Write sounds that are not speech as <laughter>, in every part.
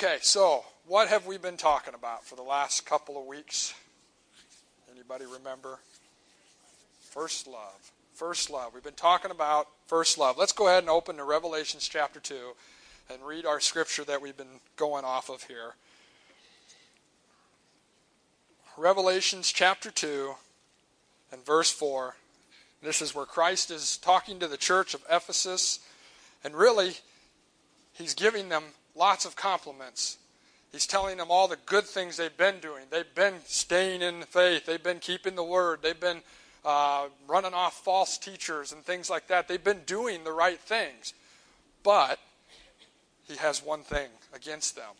Okay, so what have we been talking about for the last couple of weeks? Anybody remember? First love. First love. We've been talking about first love. Let's go ahead and open to Revelations chapter 2 and read our scripture that we've been going off of here. Revelations chapter 2 and verse 4. This is where Christ is talking to the church of Ephesus, and really, he's giving them lots of compliments. He's telling them all the good things they've been doing. They've been staying in the faith, they've been keeping the word, they've been uh, running off false teachers and things like that. They've been doing the right things. But he has one thing against them.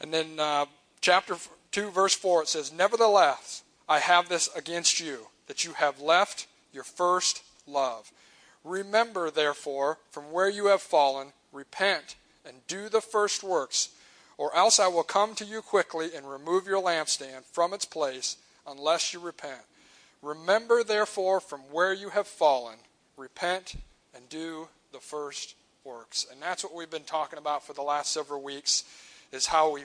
And then, uh, chapter 2, verse 4, it says, Nevertheless, I have this against you, that you have left your first love. Remember, therefore, from where you have fallen, repent and do the first works, or else I will come to you quickly and remove your lampstand from its place, unless you repent. Remember, therefore, from where you have fallen, repent and do the first works. And that's what we've been talking about for the last several weeks, is how we,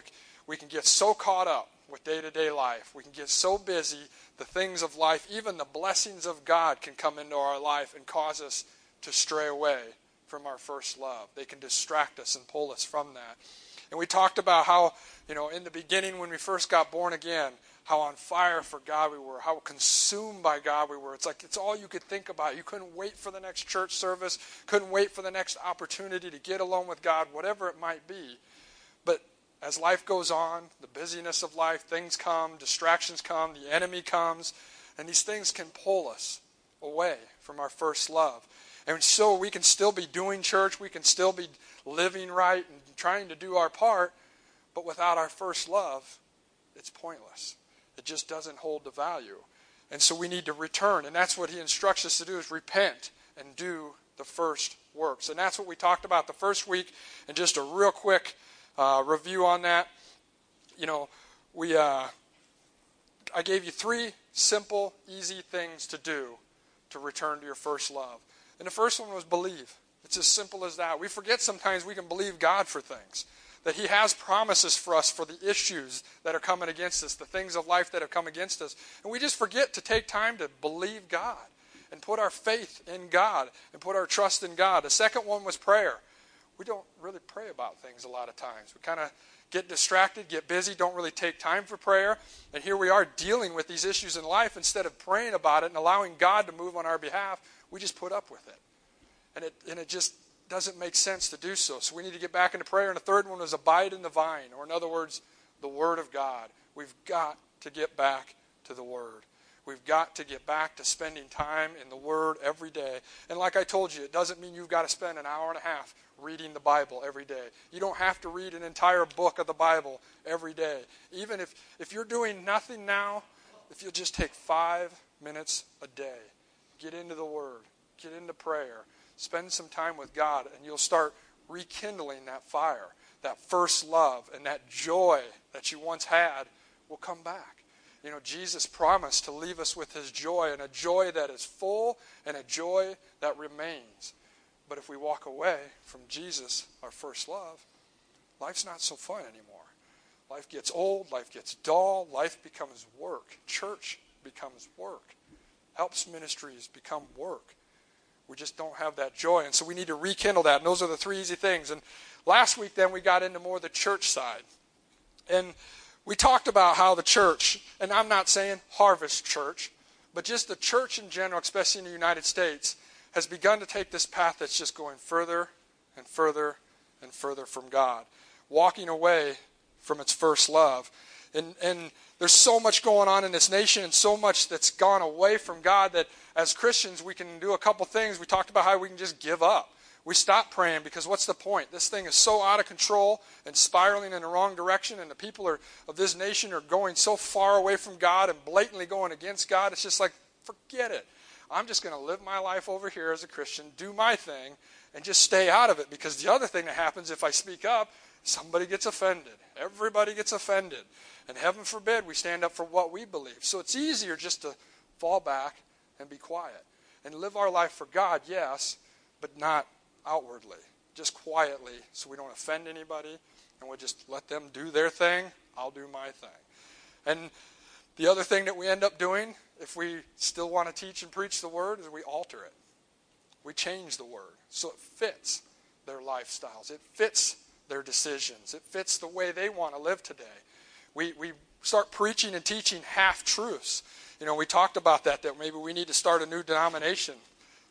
we can get so caught up with day to day life. We can get so busy, the things of life, even the blessings of God can come into our life and cause us to stray away from our first love. They can distract us and pull us from that. And we talked about how, you know, in the beginning when we first got born again, how on fire for God we were, how consumed by God we were. It's like it's all you could think about. You couldn't wait for the next church service, couldn't wait for the next opportunity to get alone with God, whatever it might be. But as life goes on, the busyness of life, things come, distractions come, the enemy comes, and these things can pull us away from our first love. And so we can still be doing church, we can still be living right and trying to do our part, but without our first love, it's pointless. It just doesn't hold the value. And so we need to return. And that's what he instructs us to do is repent and do the first works. And that's what we talked about the first week. And just a real quick uh, review on that. You know, we uh, I gave you three simple, easy things to do to return to your first love. And the first one was believe. It's as simple as that. We forget sometimes we can believe God for things that He has promises for us for the issues that are coming against us, the things of life that have come against us. And we just forget to take time to believe God and put our faith in God and put our trust in God. The second one was prayer. We don't really pray about things a lot of times. We kind of get distracted, get busy, don't really take time for prayer. And here we are dealing with these issues in life. Instead of praying about it and allowing God to move on our behalf, we just put up with it. And it, and it just doesn't make sense to do so. So we need to get back into prayer. And the third one was abide in the vine, or in other words, the Word of God. We've got to get back to the Word. We've got to get back to spending time in the Word every day. And like I told you, it doesn't mean you've got to spend an hour and a half reading the Bible every day. You don't have to read an entire book of the Bible every day. Even if, if you're doing nothing now, if you'll just take five minutes a day, get into the Word, get into prayer, Spend some time with God, and you'll start rekindling that fire. That first love and that joy that you once had will come back. You know, Jesus promised to leave us with his joy, and a joy that is full and a joy that remains. But if we walk away from Jesus, our first love, life's not so fun anymore. Life gets old, life gets dull, life becomes work. Church becomes work. Helps ministries become work. We just don't have that joy. And so we need to rekindle that. And those are the three easy things. And last week, then, we got into more the church side. And we talked about how the church, and I'm not saying Harvest Church, but just the church in general, especially in the United States, has begun to take this path that's just going further and further and further from God, walking away from its first love. And, and there's so much going on in this nation and so much that's gone away from God that as Christians we can do a couple things. We talked about how we can just give up. We stop praying because what's the point? This thing is so out of control and spiraling in the wrong direction, and the people are, of this nation are going so far away from God and blatantly going against God. It's just like, forget it. I'm just going to live my life over here as a Christian, do my thing, and just stay out of it because the other thing that happens if I speak up, somebody gets offended. Everybody gets offended. And heaven forbid we stand up for what we believe. So it's easier just to fall back and be quiet and live our life for God, yes, but not outwardly, just quietly so we don't offend anybody and we'll just let them do their thing. I'll do my thing. And the other thing that we end up doing, if we still want to teach and preach the word, is we alter it. We change the word so it fits their lifestyles, it fits their decisions, it fits the way they want to live today. We, we start preaching and teaching half truths. You know, we talked about that, that maybe we need to start a new denomination.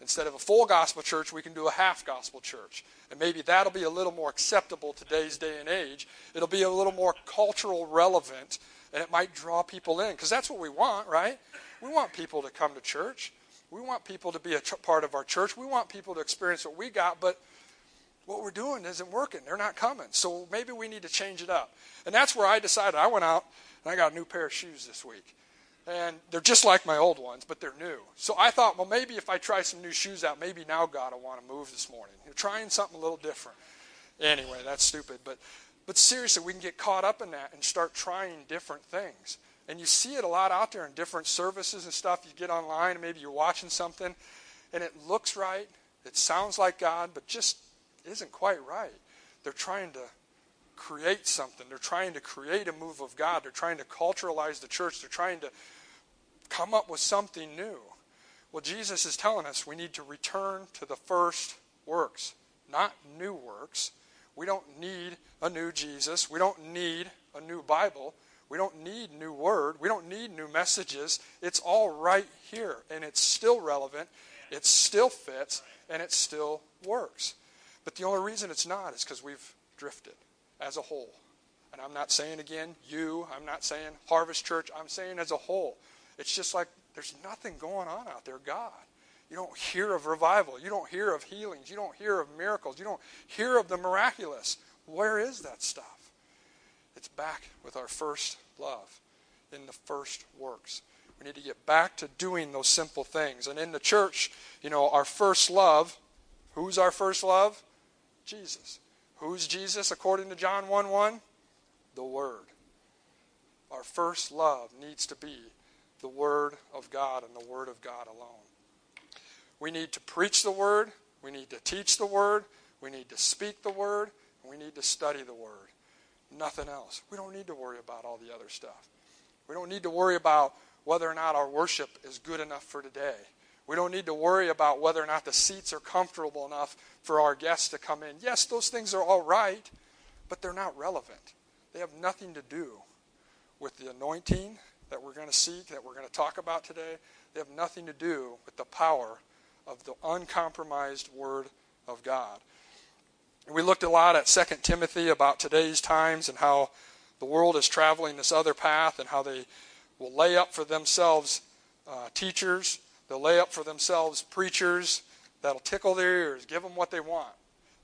Instead of a full gospel church, we can do a half gospel church. And maybe that'll be a little more acceptable today's day and age. It'll be a little more cultural relevant, and it might draw people in. Because that's what we want, right? We want people to come to church. We want people to be a ch- part of our church. We want people to experience what we got, but what we're doing isn't working. They're not coming. So maybe we need to change it up. And that's where I decided. I went out and I got a new pair of shoes this week. And they're just like my old ones, but they're new. So I thought, well, maybe if I try some new shoes out, maybe now God will want to move this morning. You're trying something a little different. Anyway, that's stupid. But, but seriously, we can get caught up in that and start trying different things. And you see it a lot out there in different services and stuff. You get online, and maybe you're watching something, and it looks right, it sounds like God, but just isn't quite right. They're trying to create something. They're trying to create a move of God. They're trying to culturalize the church. They're trying to come up with something new. Well, Jesus is telling us we need to return to the first works, not new works. We don't need a new Jesus. We don't need a new Bible. We don't need new word. We don't need new messages. It's all right here, and it's still relevant. It still fits, and it still works. But the only reason it's not is because we've drifted as a whole. And I'm not saying again, you, I'm not saying Harvest Church, I'm saying as a whole. It's just like there's nothing going on out there, God. You don't hear of revival. You don't hear of healings. You don't hear of miracles. You don't hear of the miraculous. Where is that stuff? It's back with our first love, in the first works. We need to get back to doing those simple things. And in the church, you know, our first love, who's our first love? Jesus. Who's Jesus according to John 1 1? The Word. Our first love needs to be the Word of God and the Word of God alone. We need to preach the Word, we need to teach the Word, we need to speak the Word, and we need to study the Word. Nothing else. We don't need to worry about all the other stuff. We don't need to worry about whether or not our worship is good enough for today. We don't need to worry about whether or not the seats are comfortable enough for our guests to come in. Yes, those things are all right, but they're not relevant. They have nothing to do with the anointing that we're going to seek, that we're going to talk about today. They have nothing to do with the power of the uncompromised Word of God. We looked a lot at 2 Timothy about today's times and how the world is traveling this other path and how they will lay up for themselves uh, teachers They'll lay up for themselves preachers that'll tickle their ears, give them what they want.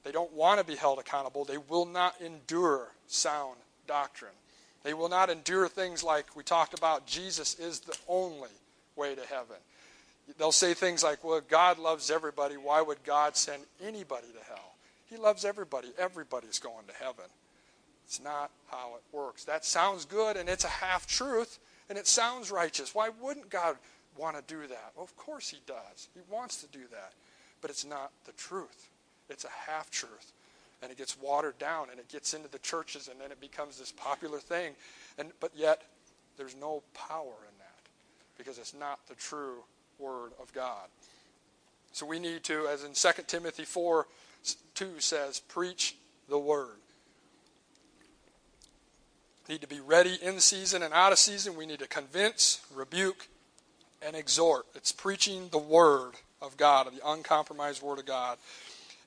They don't want to be held accountable. They will not endure sound doctrine. They will not endure things like we talked about Jesus is the only way to heaven. They'll say things like, well, God loves everybody. Why would God send anybody to hell? He loves everybody. Everybody's going to heaven. It's not how it works. That sounds good, and it's a half truth, and it sounds righteous. Why wouldn't God want to do that? Well, of course he does. He wants to do that. But it's not the truth, it's a half truth. And it gets watered down and it gets into the churches and then it becomes this popular thing. And, but yet, there's no power in that because it's not the true Word of God. So we need to, as in 2 Timothy 4 2 says, preach the Word. Need to be ready in season and out of season. We need to convince, rebuke, and exhort. It's preaching the word of God, the uncompromised word of God.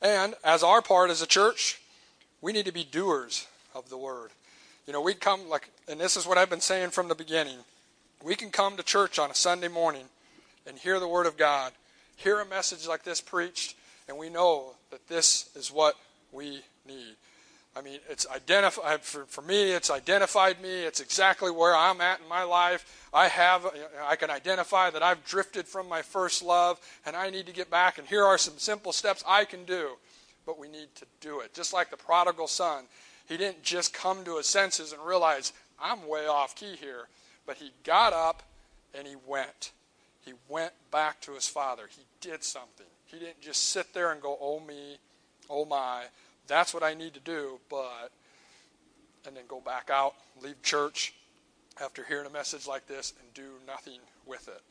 And as our part as a church, we need to be doers of the word. You know, we come like, and this is what I've been saying from the beginning. We can come to church on a Sunday morning and hear the word of God, hear a message like this preached, and we know that this is what we need. I mean, it's identified for, for me. It's identified me. It's exactly where I'm at in my life. I have, I can identify that I've drifted from my first love, and I need to get back. And here are some simple steps I can do, but we need to do it. Just like the prodigal son, he didn't just come to his senses and realize I'm way off key here, but he got up and he went. He went back to his father. He did something. He didn't just sit there and go, "Oh me, oh my." That's what I need to do, but and then go back out, leave church after hearing a message like this, and do nothing with it.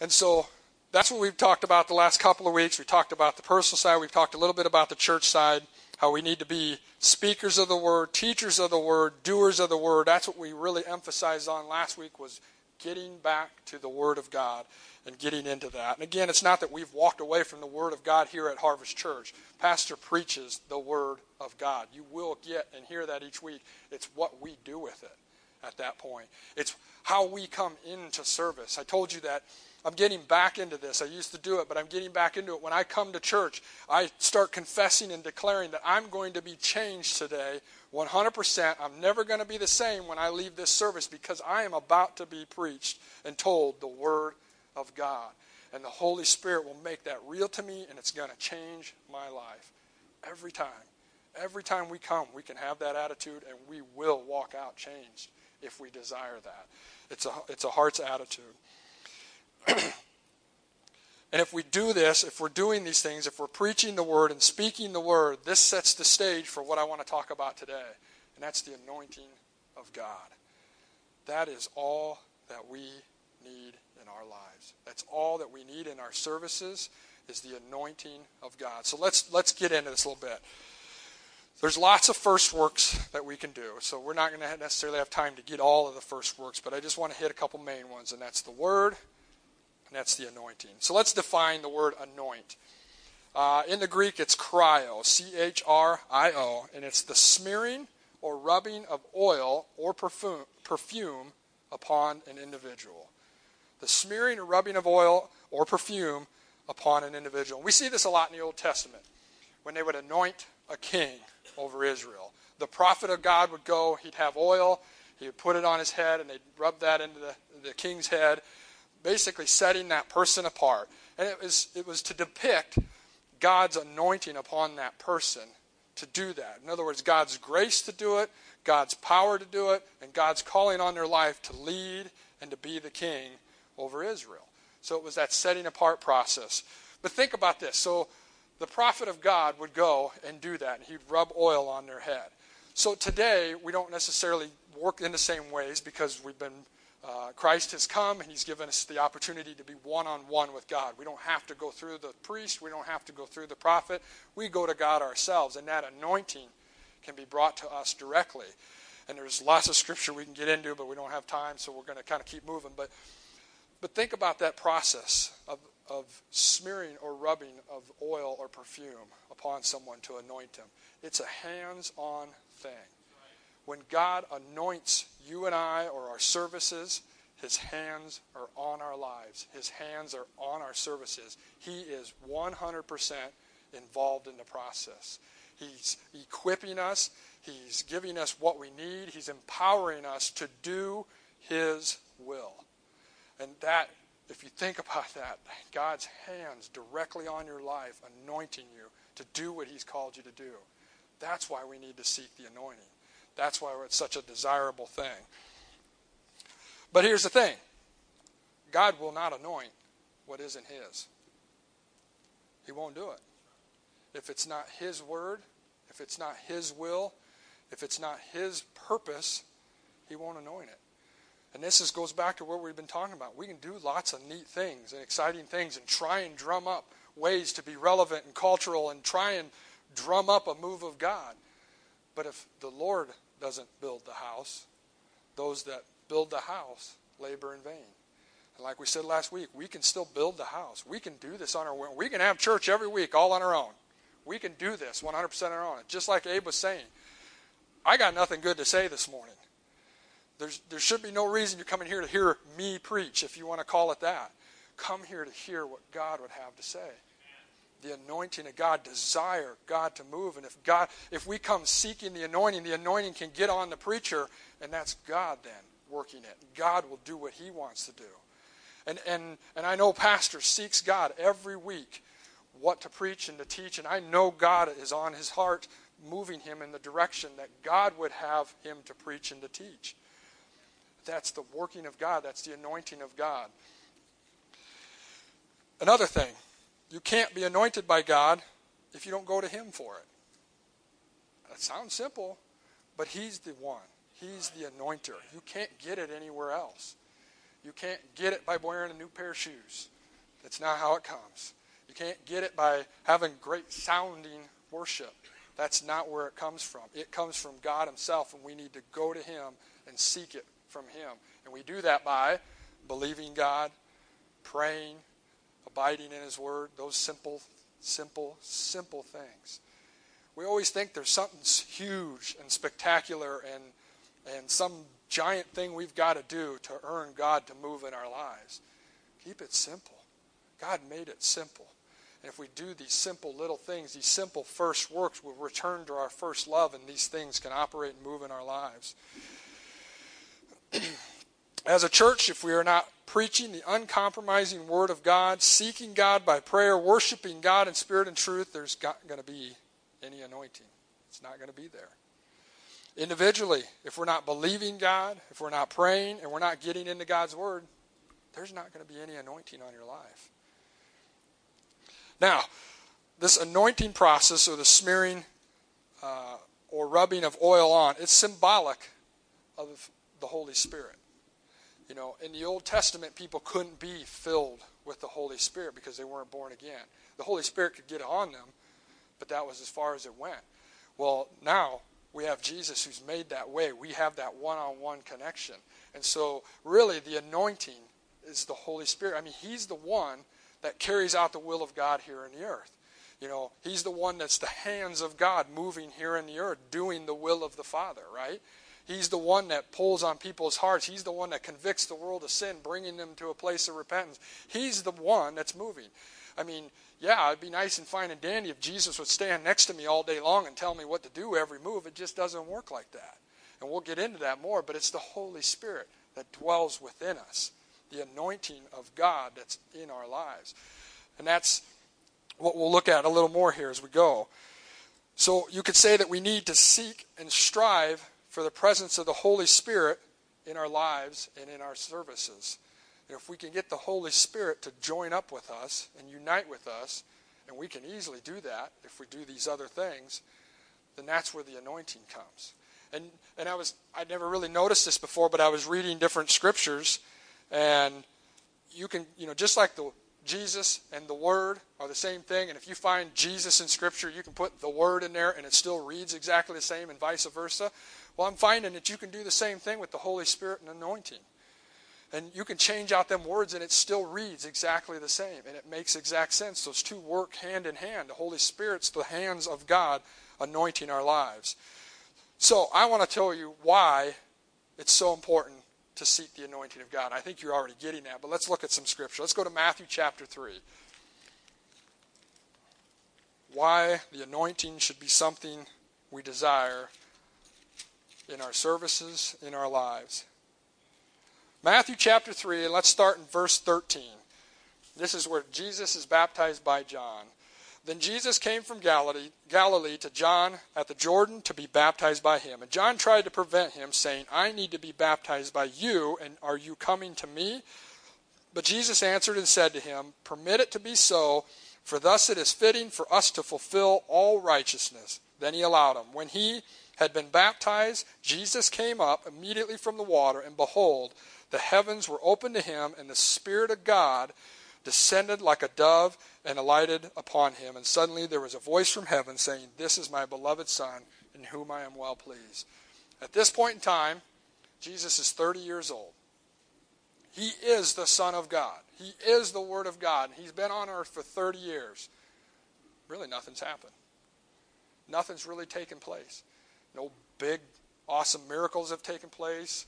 And so that's what we've talked about the last couple of weeks. We talked about the personal side, we've talked a little bit about the church side, how we need to be speakers of the word, teachers of the word, doers of the word. That's what we really emphasized on last week was getting back to the word of God and getting into that. And again, it's not that we've walked away from the Word of God here at Harvest Church. Pastor preaches the Word of God. You will get and hear that each week. It's what we do with it at that point, it's how we come into service. I told you that. I'm getting back into this. I used to do it, but I'm getting back into it. When I come to church, I start confessing and declaring that I'm going to be changed today 100%. I'm never going to be the same when I leave this service because I am about to be preached and told the Word of God. And the Holy Spirit will make that real to me, and it's going to change my life every time. Every time we come, we can have that attitude, and we will walk out changed if we desire that. It's a, it's a heart's attitude. <clears throat> and if we do this, if we're doing these things, if we're preaching the word and speaking the word, this sets the stage for what I want to talk about today. And that's the anointing of God. That is all that we need in our lives. That's all that we need in our services is the anointing of God. So let's let's get into this a little bit. There's lots of first works that we can do. So we're not going to necessarily have time to get all of the first works, but I just want to hit a couple main ones, and that's the word, and that's the anointing. So let's define the word anoint. Uh, in the Greek, it's chrio, C H R I O, and it's the smearing or rubbing of oil or perfume, perfume upon an individual the smearing or rubbing of oil or perfume upon an individual. We see this a lot in the Old Testament when they would anoint a king over Israel. The prophet of God would go, he'd have oil, he would put it on his head, and they'd rub that into the, the king's head, basically setting that person apart. And it was, it was to depict God's anointing upon that person to do that. In other words, God's grace to do it, God's power to do it, and God's calling on their life to lead and to be the king over Israel. So it was that setting apart process. But think about this. So the prophet of God would go and do that, and he'd rub oil on their head. So today, we don't necessarily work in the same ways because we've been, uh, Christ has come and he's given us the opportunity to be one on one with God. We don't have to go through the priest, we don't have to go through the prophet. We go to God ourselves, and that anointing can be brought to us directly. And there's lots of scripture we can get into, but we don't have time, so we're going to kind of keep moving. But but think about that process of, of smearing or rubbing of oil or perfume upon someone to anoint them. It's a hands on thing. When God anoints you and I or our services, his hands are on our lives. His hands are on our services. He is 100% involved in the process. He's equipping us, He's giving us what we need, He's empowering us to do His will. And that, if you think about that, God's hands directly on your life, anointing you to do what He's called you to do. That's why we need to seek the anointing. That's why it's such a desirable thing. But here's the thing God will not anoint what isn't His. He won't do it. If it's not His word, if it's not His will, if it's not His purpose, He won't anoint it. And this is, goes back to what we've been talking about. We can do lots of neat things and exciting things and try and drum up ways to be relevant and cultural and try and drum up a move of God. But if the Lord doesn't build the house, those that build the house labor in vain. And like we said last week, we can still build the house. We can do this on our own. We can have church every week all on our own. We can do this 100% on our own. Just like Abe was saying, I got nothing good to say this morning. There's, there should be no reason you're coming here to hear me preach, if you want to call it that. Come here to hear what God would have to say. The anointing of God, desire God to move. And if God, if we come seeking the anointing, the anointing can get on the preacher, and that's God then working it. God will do what he wants to do. And and and I know pastor seeks God every week what to preach and to teach, and I know God is on his heart moving him in the direction that God would have him to preach and to teach. That's the working of God, that's the anointing of God. Another thing, you can't be anointed by God if you don't go to Him for it. That sounds simple, But He's the one. He's the anointer. You can't get it anywhere else. You can't get it by wearing a new pair of shoes. That's not how it comes. You can't get it by having great sounding worship. That's not where it comes from. It comes from God Himself, and we need to go to Him and seek it from Him. And we do that by believing God, praying, abiding in His Word, those simple, simple, simple things. We always think there's something huge and spectacular and, and some giant thing we've got to do to earn God to move in our lives. Keep it simple. God made it simple. And if we do these simple little things, these simple first works, we'll return to our first love, and these things can operate and move in our lives. As a church, if we are not preaching the uncompromising Word of God, seeking God by prayer, worshiping God in spirit and truth, there's not going to be any anointing. It's not going to be there. Individually, if we're not believing God, if we're not praying, and we're not getting into God's Word, there's not going to be any anointing on your life. Now, this anointing process or the smearing uh, or rubbing of oil on, it's symbolic of the Holy Spirit. You know, in the Old Testament, people couldn't be filled with the Holy Spirit because they weren't born again. The Holy Spirit could get on them, but that was as far as it went. Well, now we have Jesus who's made that way. We have that one on one connection. And so, really, the anointing is the Holy Spirit. I mean, He's the one that carries out the will of God here in the earth. You know, He's the one that's the hands of God moving here in the earth, doing the will of the Father, right? He's the one that pulls on people's hearts. He's the one that convicts the world of sin, bringing them to a place of repentance. He's the one that's moving. I mean, yeah, it'd be nice and fine and dandy if Jesus would stand next to me all day long and tell me what to do every move. It just doesn't work like that. And we'll get into that more, but it's the Holy Spirit that dwells within us, the anointing of God that's in our lives. And that's what we'll look at a little more here as we go. So you could say that we need to seek and strive for the presence of the Holy Spirit in our lives and in our services. And if we can get the Holy Spirit to join up with us and unite with us, and we can easily do that if we do these other things, then that's where the anointing comes. And and I was I'd never really noticed this before, but I was reading different scriptures, and you can you know just like the Jesus and the Word are the same thing, and if you find Jesus in Scripture, you can put the Word in there, and it still reads exactly the same, and vice versa. Well, I'm finding that you can do the same thing with the Holy Spirit and anointing. And you can change out them words and it still reads exactly the same. And it makes exact sense. Those two work hand in hand. The Holy Spirit's the hands of God anointing our lives. So I want to tell you why it's so important to seek the anointing of God. I think you're already getting that, but let's look at some scripture. Let's go to Matthew chapter 3. Why the anointing should be something we desire in our services, in our lives. Matthew chapter 3, and let's start in verse 13. This is where Jesus is baptized by John. Then Jesus came from Galilee, Galilee to John at the Jordan to be baptized by him. And John tried to prevent him, saying, I need to be baptized by you, and are you coming to me? But Jesus answered and said to him, Permit it to be so, for thus it is fitting for us to fulfill all righteousness. Then he allowed him. When he had been baptized, Jesus came up immediately from the water, and behold, the heavens were opened to him, and the Spirit of God descended like a dove and alighted upon him. And suddenly there was a voice from heaven saying, This is my beloved Son, in whom I am well pleased. At this point in time, Jesus is 30 years old. He is the Son of God. He is the Word of God. He's been on earth for 30 years. Really, nothing's happened. Nothing's really taken place. No big, awesome miracles have taken place.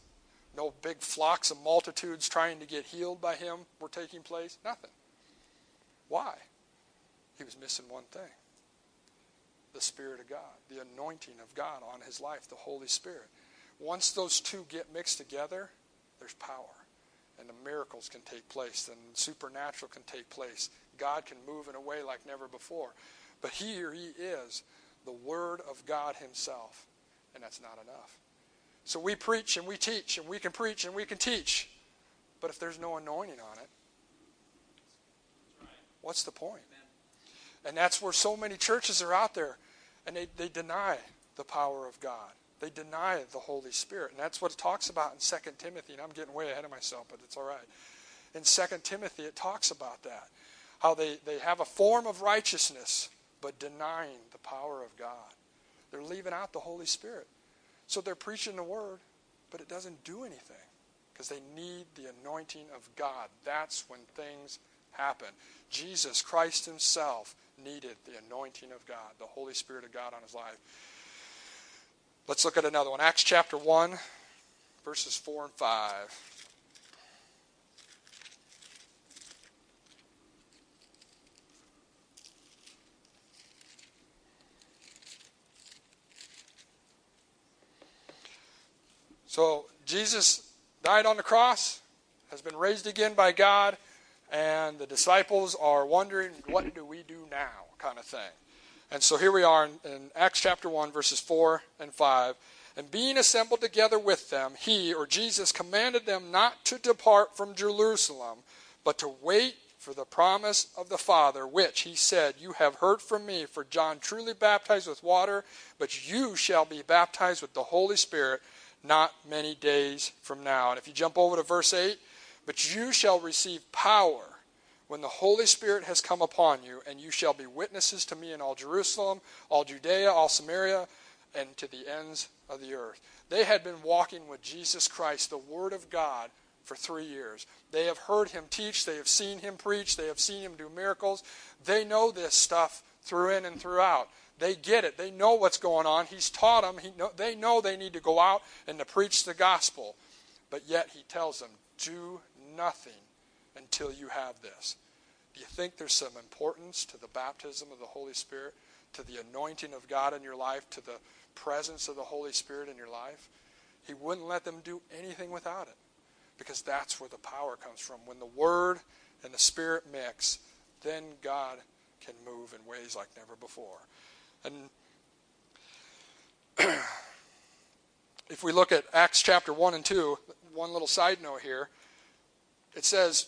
No big flocks of multitudes trying to get healed by him were taking place. Nothing. Why? He was missing one thing the Spirit of God, the anointing of God on his life, the Holy Spirit. Once those two get mixed together, there's power. And the miracles can take place, and supernatural can take place. God can move in a way like never before. But here he is, the Word of God Himself. And that's not enough. So we preach and we teach and we can preach and we can teach. But if there's no anointing on it, what's the point? And that's where so many churches are out there and they, they deny the power of God. They deny the Holy Spirit. And that's what it talks about in 2 Timothy. And I'm getting way ahead of myself, but it's all right. In 2 Timothy, it talks about that. How they, they have a form of righteousness, but denying the power of God. They're leaving out the Holy Spirit. So they're preaching the word, but it doesn't do anything because they need the anointing of God. That's when things happen. Jesus Christ Himself needed the anointing of God, the Holy Spirit of God on His life. Let's look at another one. Acts chapter 1, verses 4 and 5. So Jesus died on the cross, has been raised again by God, and the disciples are wondering, what do we do now? kind of thing. And so here we are in, in, Acts chapter 1, verses 4 and 5. And being assembled together with them, he, or Jesus, commanded them not to depart from Jerusalem, but to wait for the promise of the Father, which he said, You have heard from me, for John truly baptized with water, but you shall be baptized with the Holy Spirit not many days from now. And if you jump over to verse 8, but you shall receive power when the Holy Spirit has come upon you, and you shall be witnesses to me in all Jerusalem, all Judea, all Samaria, and to the ends of the earth. They had been walking with Jesus Christ, the Word of God, for three years. They have heard him teach, they have seen him preach, they have seen him do miracles. They know this stuff through in and throughout. They get it. They know what's going on. He's taught them. He know, they know they need to go out and to preach the gospel. But yet he tells them, do nothing until you have this. Do you think there's some importance to the baptism of the Holy Spirit, to the anointing of God in your life, to the presence of the Holy Spirit in your life? He wouldn't let them do anything without it because that's where the power comes from. When the Word and the Spirit mix, then God can move in ways like never before. And <clears throat> if we look at Acts chapter 1 and 2, one little side note here, it says,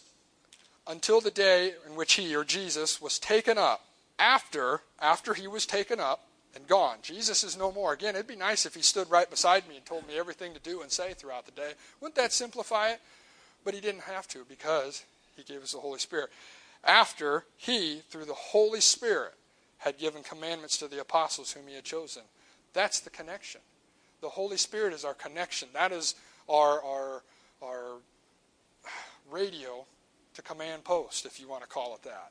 until the day in which he, or Jesus, was taken up, after, after he was taken up and gone. Jesus is no more. Again, it'd be nice if he stood right beside me and told me everything to do and say throughout the day. Wouldn't that simplify it? But he didn't have to because he gave us the Holy Spirit. After he, through the Holy Spirit, had given commandments to the apostles whom he had chosen. That's the connection. The Holy Spirit is our connection. That is our, our, our radio to command post, if you want to call it that.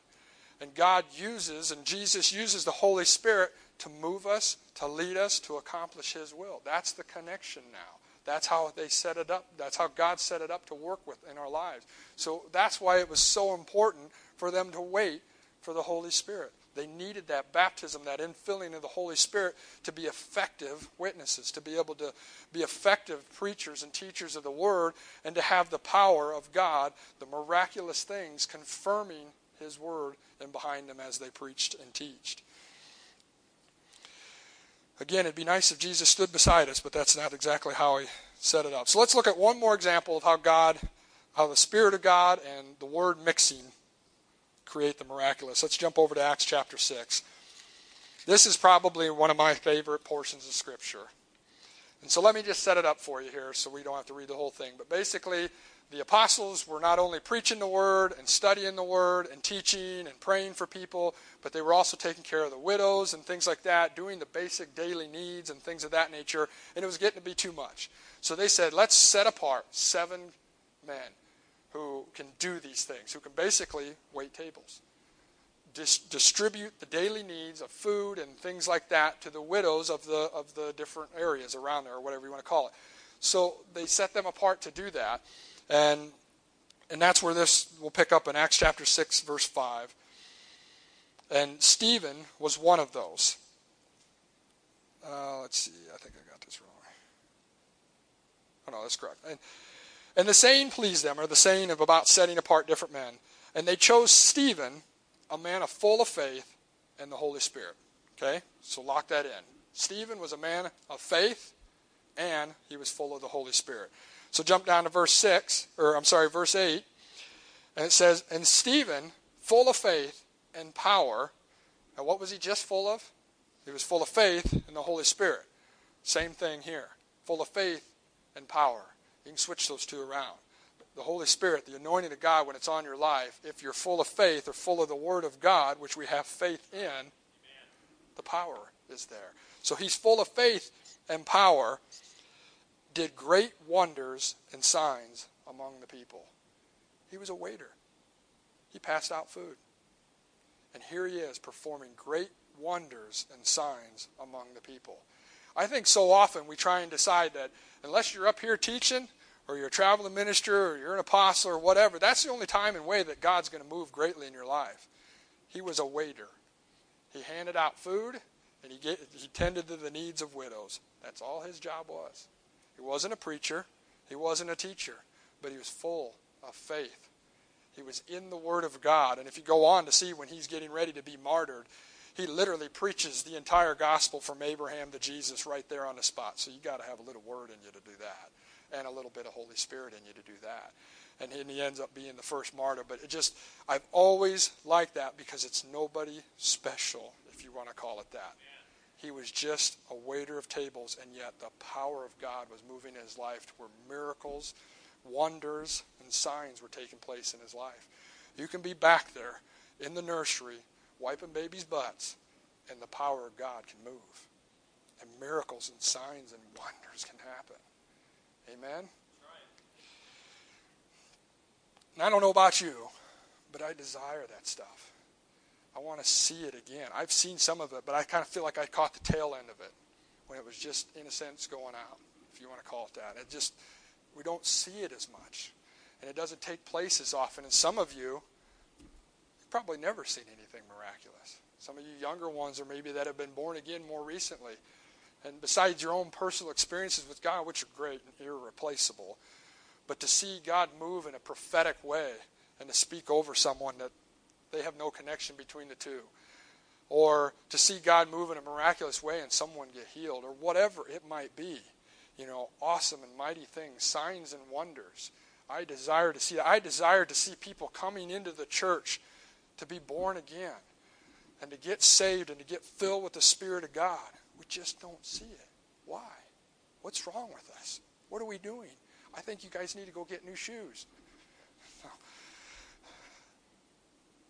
And God uses, and Jesus uses the Holy Spirit to move us, to lead us, to accomplish His will. That's the connection now. That's how they set it up. That's how God set it up to work with in our lives. So that's why it was so important for them to wait for the Holy Spirit. They needed that baptism, that infilling of the Holy Spirit to be effective witnesses, to be able to be effective preachers and teachers of the Word, and to have the power of God, the miraculous things confirming His Word and behind them as they preached and taught. Again, it'd be nice if Jesus stood beside us, but that's not exactly how He set it up. So let's look at one more example of how God, how the Spirit of God and the Word mixing create the miraculous. Let's jump over to Acts chapter 6. This is probably one of my favorite portions of Scripture. And so let me just set it up for you here so we don't have to read the whole thing. But basically, the apostles were not only preaching the word and studying the word and teaching and praying for people, but they were also taking care of the widows and things like that, doing the basic daily needs and things of that nature. And it was getting to be too much. So they said, let's set apart seven men who can do these things, who can basically wait tables, Dis- distribute the daily needs of food and things like that to the widows of the of the different areas around there, or whatever you want to call it. So they set them apart to do that, and and that's where this will pick up in Acts chapter six, verse five. And Stephen was one of those. Uh, let's see, I think I got this wrong. Oh no, that's correct. And, and the saying pleased them, or the saying of about setting apart different men. And they chose Stephen, a man of full of faith and the Holy Spirit. Okay? So lock that in. Stephen was a man of faith and he was full of the Holy Spirit. So jump down to verse 6, or I'm sorry, verse 8. And it says, And Stephen, full of faith and power. And what was he just full of? He was full of faith and the Holy Spirit. Same thing here. Full of faith and power. You can switch those two around. The Holy Spirit, the anointing of God, when it's on your life, if you're full of faith or full of the Word of God, which we have faith in, Amen. the power is there. So he's full of faith and power, did great wonders and signs among the people. He was a waiter, he passed out food. And here he is performing great wonders and signs among the people. I think so often we try and decide that unless you're up here teaching, or you're a traveling minister, or you're an apostle, or whatever, that's the only time and way that God's going to move greatly in your life. He was a waiter. He handed out food, and he, get, he tended to the needs of widows. That's all his job was. He wasn't a preacher, he wasn't a teacher, but he was full of faith. He was in the Word of God. And if you go on to see when he's getting ready to be martyred, he literally preaches the entire gospel from Abraham to Jesus right there on the spot. So you got to have a little word in you to do that, and a little bit of Holy Spirit in you to do that. And, and he ends up being the first martyr. But it just, I've always liked that because it's nobody special, if you want to call it that. He was just a waiter of tables, and yet the power of God was moving in his life to where miracles, wonders, and signs were taking place in his life. You can be back there in the nursery wiping babies' butts, and the power of God can move. And miracles and signs and wonders can happen. Amen? And I don't know about you, but I desire that stuff. I want to see it again. I've seen some of it, but I kind of feel like I caught the tail end of it when it was just, in a sense, going out, if you want to call it that. It just, we don't see it as much. And it doesn't take place as often. And some of you, probably never seen anything miraculous. Some of you younger ones, or maybe that have been born again more recently. And besides your own personal experiences with God, which are great and irreplaceable, but to see God move in a prophetic way and to speak over someone that they have no connection between the two. Or to see God move in a miraculous way and someone get healed, or whatever it might be. You know, awesome and mighty things, signs and wonders. I desire to see. I desire to see people coming into the church to be born again and to get saved and to get filled with the Spirit of God. We just don't see it. Why? What's wrong with us? What are we doing? I think you guys need to go get new shoes. <laughs>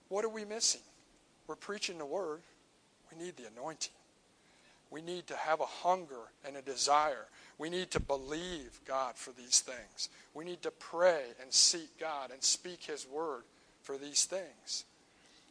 What are we missing? We're preaching the word. We need the anointing. We need to have a hunger and a desire. We need to believe God for these things. We need to pray and seek God and speak His word for these things.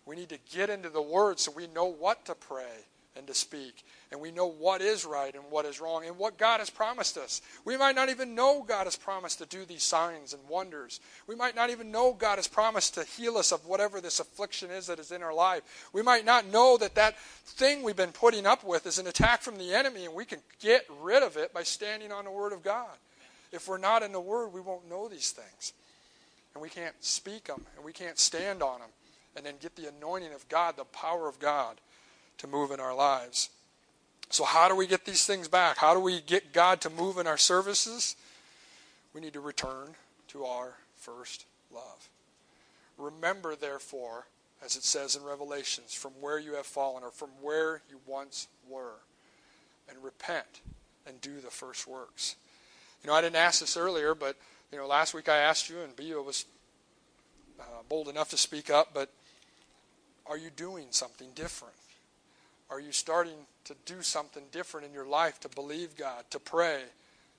We need to get into the word so we know what to pray and to speak. And we know what is right and what is wrong and what God has promised us. We might not even know God has promised to do these signs and wonders. We might not even know God has promised to heal us of whatever this affliction is that is in our life. We might not know that that thing we've been putting up with is an attack from the enemy and we can get rid of it by standing on the Word of God. If we're not in the Word, we won't know these things. And we can't speak them and we can't stand on them and then get the anointing of God, the power of God to move in our lives. So, how do we get these things back? How do we get God to move in our services? We need to return to our first love. Remember, therefore, as it says in Revelations, from where you have fallen or from where you once were, and repent and do the first works. You know, I didn't ask this earlier, but you know, last week I asked you, and Bio was uh, bold enough to speak up. But are you doing something different? Are you starting to do something different in your life to believe God, to pray,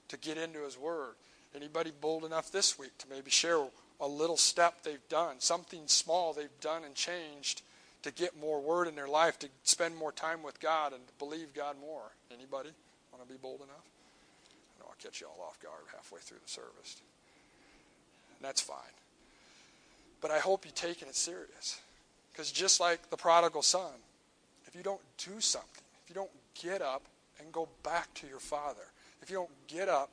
to get into His Word? Anybody bold enough this week to maybe share a little step they've done, something small they've done and changed to get more Word in their life, to spend more time with God and to believe God more? Anybody want to be bold enough? I know I'll catch you all off guard halfway through the service. And that's fine. But I hope you're taking it serious. Because just like the prodigal son, if you don't do something, if you don't get up and go back to your Father, if you don't get up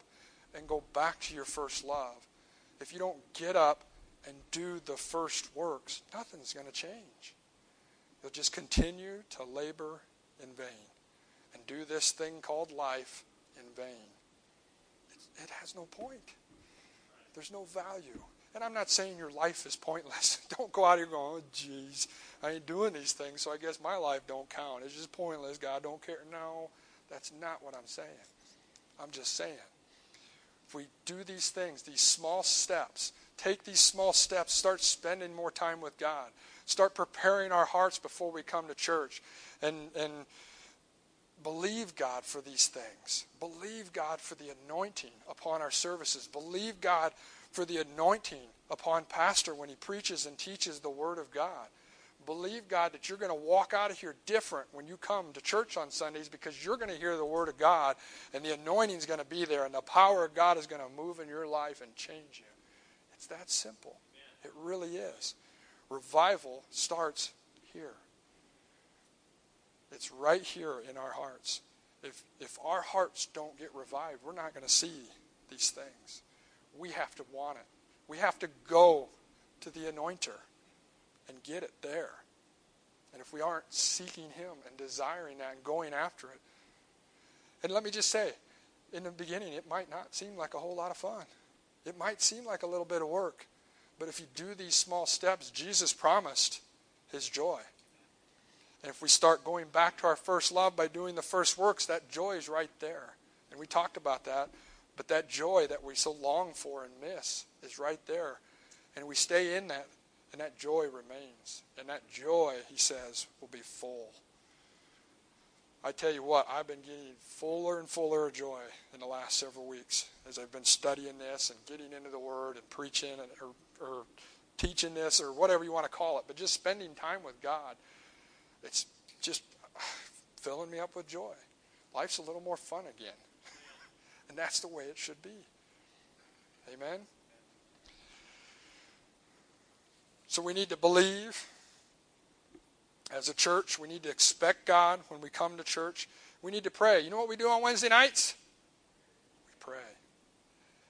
and go back to your first love, if you don't get up and do the first works, nothing's going to change. You'll just continue to labor in vain and do this thing called life in vain. It, it has no point. There's no value. And I'm not saying your life is pointless. <laughs> don't go out here going, oh, geez, I ain't doing these things, so I guess my life don't count. It's just pointless. God don't care. No, that's not what I'm saying. I'm just saying. If we do these things, these small steps, take these small steps, start spending more time with God, start preparing our hearts before we come to church, and, and believe God for these things. Believe God for the anointing upon our services. Believe God for the anointing upon pastor when he preaches and teaches the word of God. Believe God that you're going to walk out of here different when you come to church on Sundays because you're going to hear the word of God and the anointing is going to be there and the power of God is going to move in your life and change you. It's that simple. It really is. Revival starts here. It's right here in our hearts. If, if our hearts don't get revived, we're not going to see these things. We have to want it. We have to go to the anointer and get it there. And if we aren't seeking Him and desiring that and going after it, and let me just say, in the beginning, it might not seem like a whole lot of fun. It might seem like a little bit of work. But if you do these small steps, Jesus promised His joy. And if we start going back to our first love by doing the first works, that joy is right there. And we talked about that. But that joy that we so long for and miss is right there. And we stay in that, and that joy remains. And that joy, he says, will be full. I tell you what, I've been getting fuller and fuller of joy in the last several weeks as I've been studying this and getting into the Word and preaching and, or, or teaching this or whatever you want to call it. But just spending time with God it's just uh, filling me up with joy. Life's a little more fun again. And that's the way it should be. Amen? So we need to believe as a church. We need to expect God when we come to church. We need to pray. You know what we do on Wednesday nights? We pray.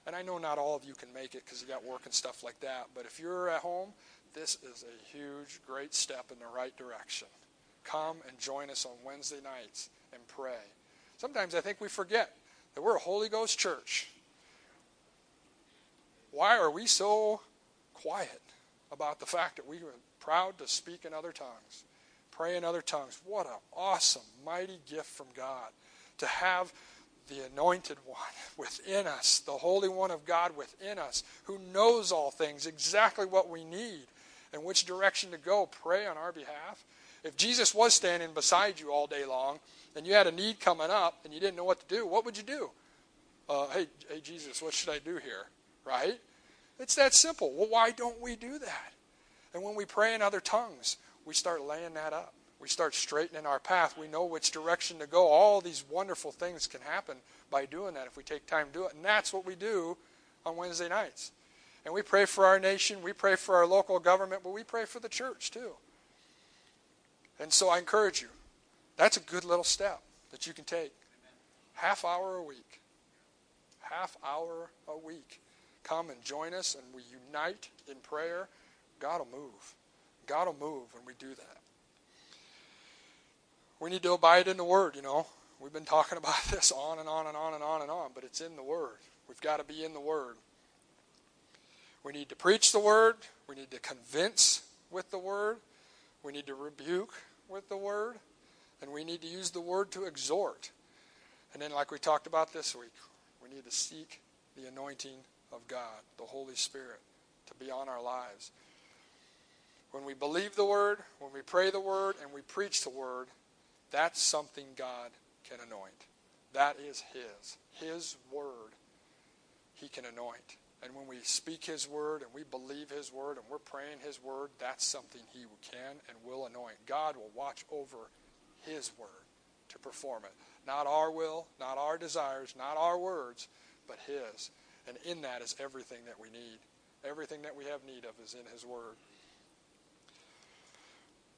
And I know not all of you can make it because you got work and stuff like that. But if you're at home, this is a huge, great step in the right direction come and join us on Wednesday nights and pray. Sometimes I think we forget that we're a Holy Ghost church. Why are we so quiet about the fact that we are proud to speak in other tongues, pray in other tongues? What an awesome, mighty gift from God to have the anointed one within us, the Holy One of God within us, who knows all things, exactly what we need and which direction to go. Pray on our behalf. If Jesus was standing beside you all day long and you had a need coming up and you didn't know what to do, what would you do? Uh, hey, hey, Jesus, what should I do here? Right? It's that simple. Well, why don't we do that? And when we pray in other tongues, we start laying that up. We start straightening our path. We know which direction to go. All these wonderful things can happen by doing that if we take time to do it. And that's what we do on Wednesday nights. And we pray for our nation, we pray for our local government, but we pray for the church too. And so I encourage you. That's a good little step that you can take. Half hour a week. Half hour a week. Come and join us and we unite in prayer. God will move. God will move when we do that. We need to abide in the Word, you know. We've been talking <laughs> about this on and on and on and on and on, but it's in the Word. We've got to be in the Word. We need to preach the Word. We need to convince with the Word. We need to rebuke with the word, and we need to use the word to exhort. And then, like we talked about this week, we need to seek the anointing of God, the Holy Spirit, to be on our lives. When we believe the word, when we pray the word, and we preach the word, that's something God can anoint. That is His. His word He can anoint. And when we speak His word and we believe His word and we're praying His word, that's something He can and will anoint. God will watch over His word to perform it. Not our will, not our desires, not our words, but His. And in that is everything that we need. Everything that we have need of is in His word.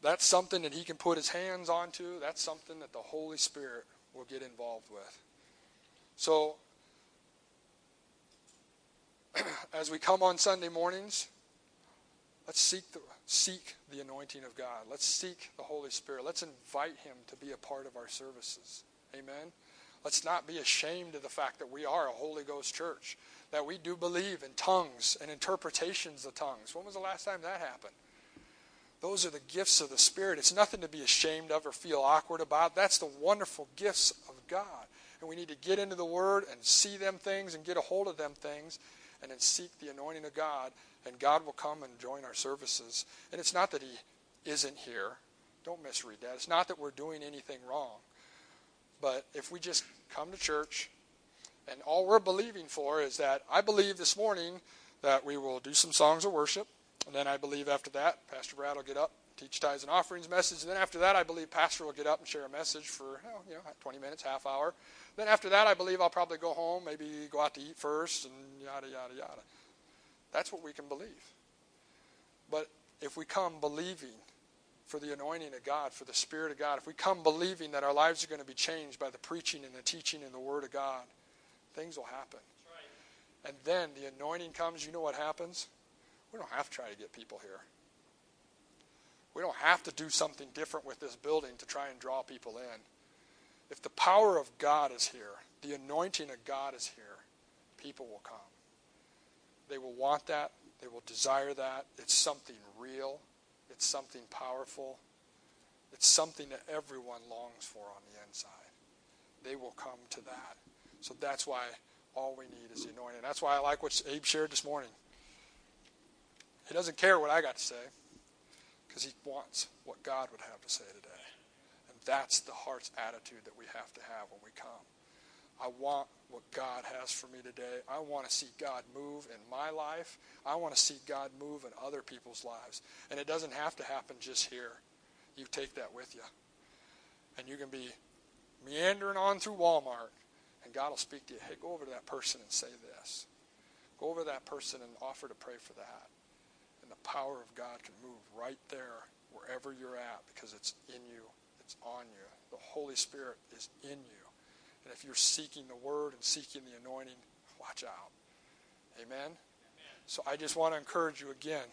That's something that He can put His hands onto. That's something that the Holy Spirit will get involved with. So <clears throat> as we come on Sunday mornings, let's seek the, seek the anointing of God. Let's seek the Holy Spirit. Let's invite Him to be a part of our services. Amen. Let's not be ashamed of the fact that we are a Holy Ghost church, that we do believe in tongues and interpretations of tongues. When was the last time that happened? Those are the gifts of the Spirit. It's nothing to be ashamed of or feel awkward about. That's the wonderful gifts of God. and we need to get into the Word and see them things and get a hold of them things and then seek the anointing of God, and God will come and join our services. And it's not that He isn't here. Don't misread that. It's not that we're doing anything wrong. But if we just come to church, and all we're believing for is that I believe this morning that we will do some songs of worship. And then I believe after that, Pastor Brad will get up, teach tithes and offerings message. And then after that, I believe Pastor will get up and share a message for oh, you know 20 minutes, half hour. Then after that, I believe I'll probably go home, maybe go out to eat first, and yada yada yada. That's what we can believe. But if we come believing for the anointing of God, for the Spirit of God, if we come believing that our lives are going to be changed by the preaching and the teaching and the Word of God, things will happen. And then the anointing comes, you know what happens? We don't have to try to get people here. We don't have to do something different with this building to try and draw people in. If the power of God is here, the anointing of God is here, people will come. They will want that. They will desire that. It's something real. It's something powerful. It's something that everyone longs for on the inside. They will come to that. So that's why all we need is the anointing. That's why I like what Abe shared this morning. He doesn't care what I got to say because he wants what God would have to say today. And that's the heart's attitude that we have to have when we come. I want what God has for me today. I want to see God move in my life. I want to see God move in other people's lives. And it doesn't have to happen just here. You take that with you. And you can be meandering on through Walmart and God will speak to you. Hey, go over to that person and say this. Go over to that person and offer to pray for that. The power of God can move right there, wherever you're at, because it's in you, it's on you. The Holy Spirit is in you. And if you're seeking the Word and seeking the anointing, watch out. Amen? Amen? So I just want to encourage you again.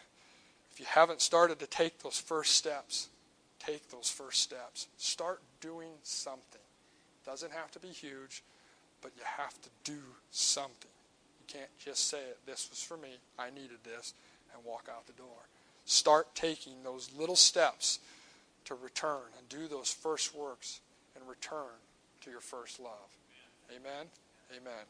If you haven't started to take those first steps, take those first steps. Start doing something. It Doesn't have to be huge but you have to do something. You can't just say it, this was for me, I needed this, and walk out the door. Start taking those little steps to return and do those first works and return to your first love. Amen. Amen.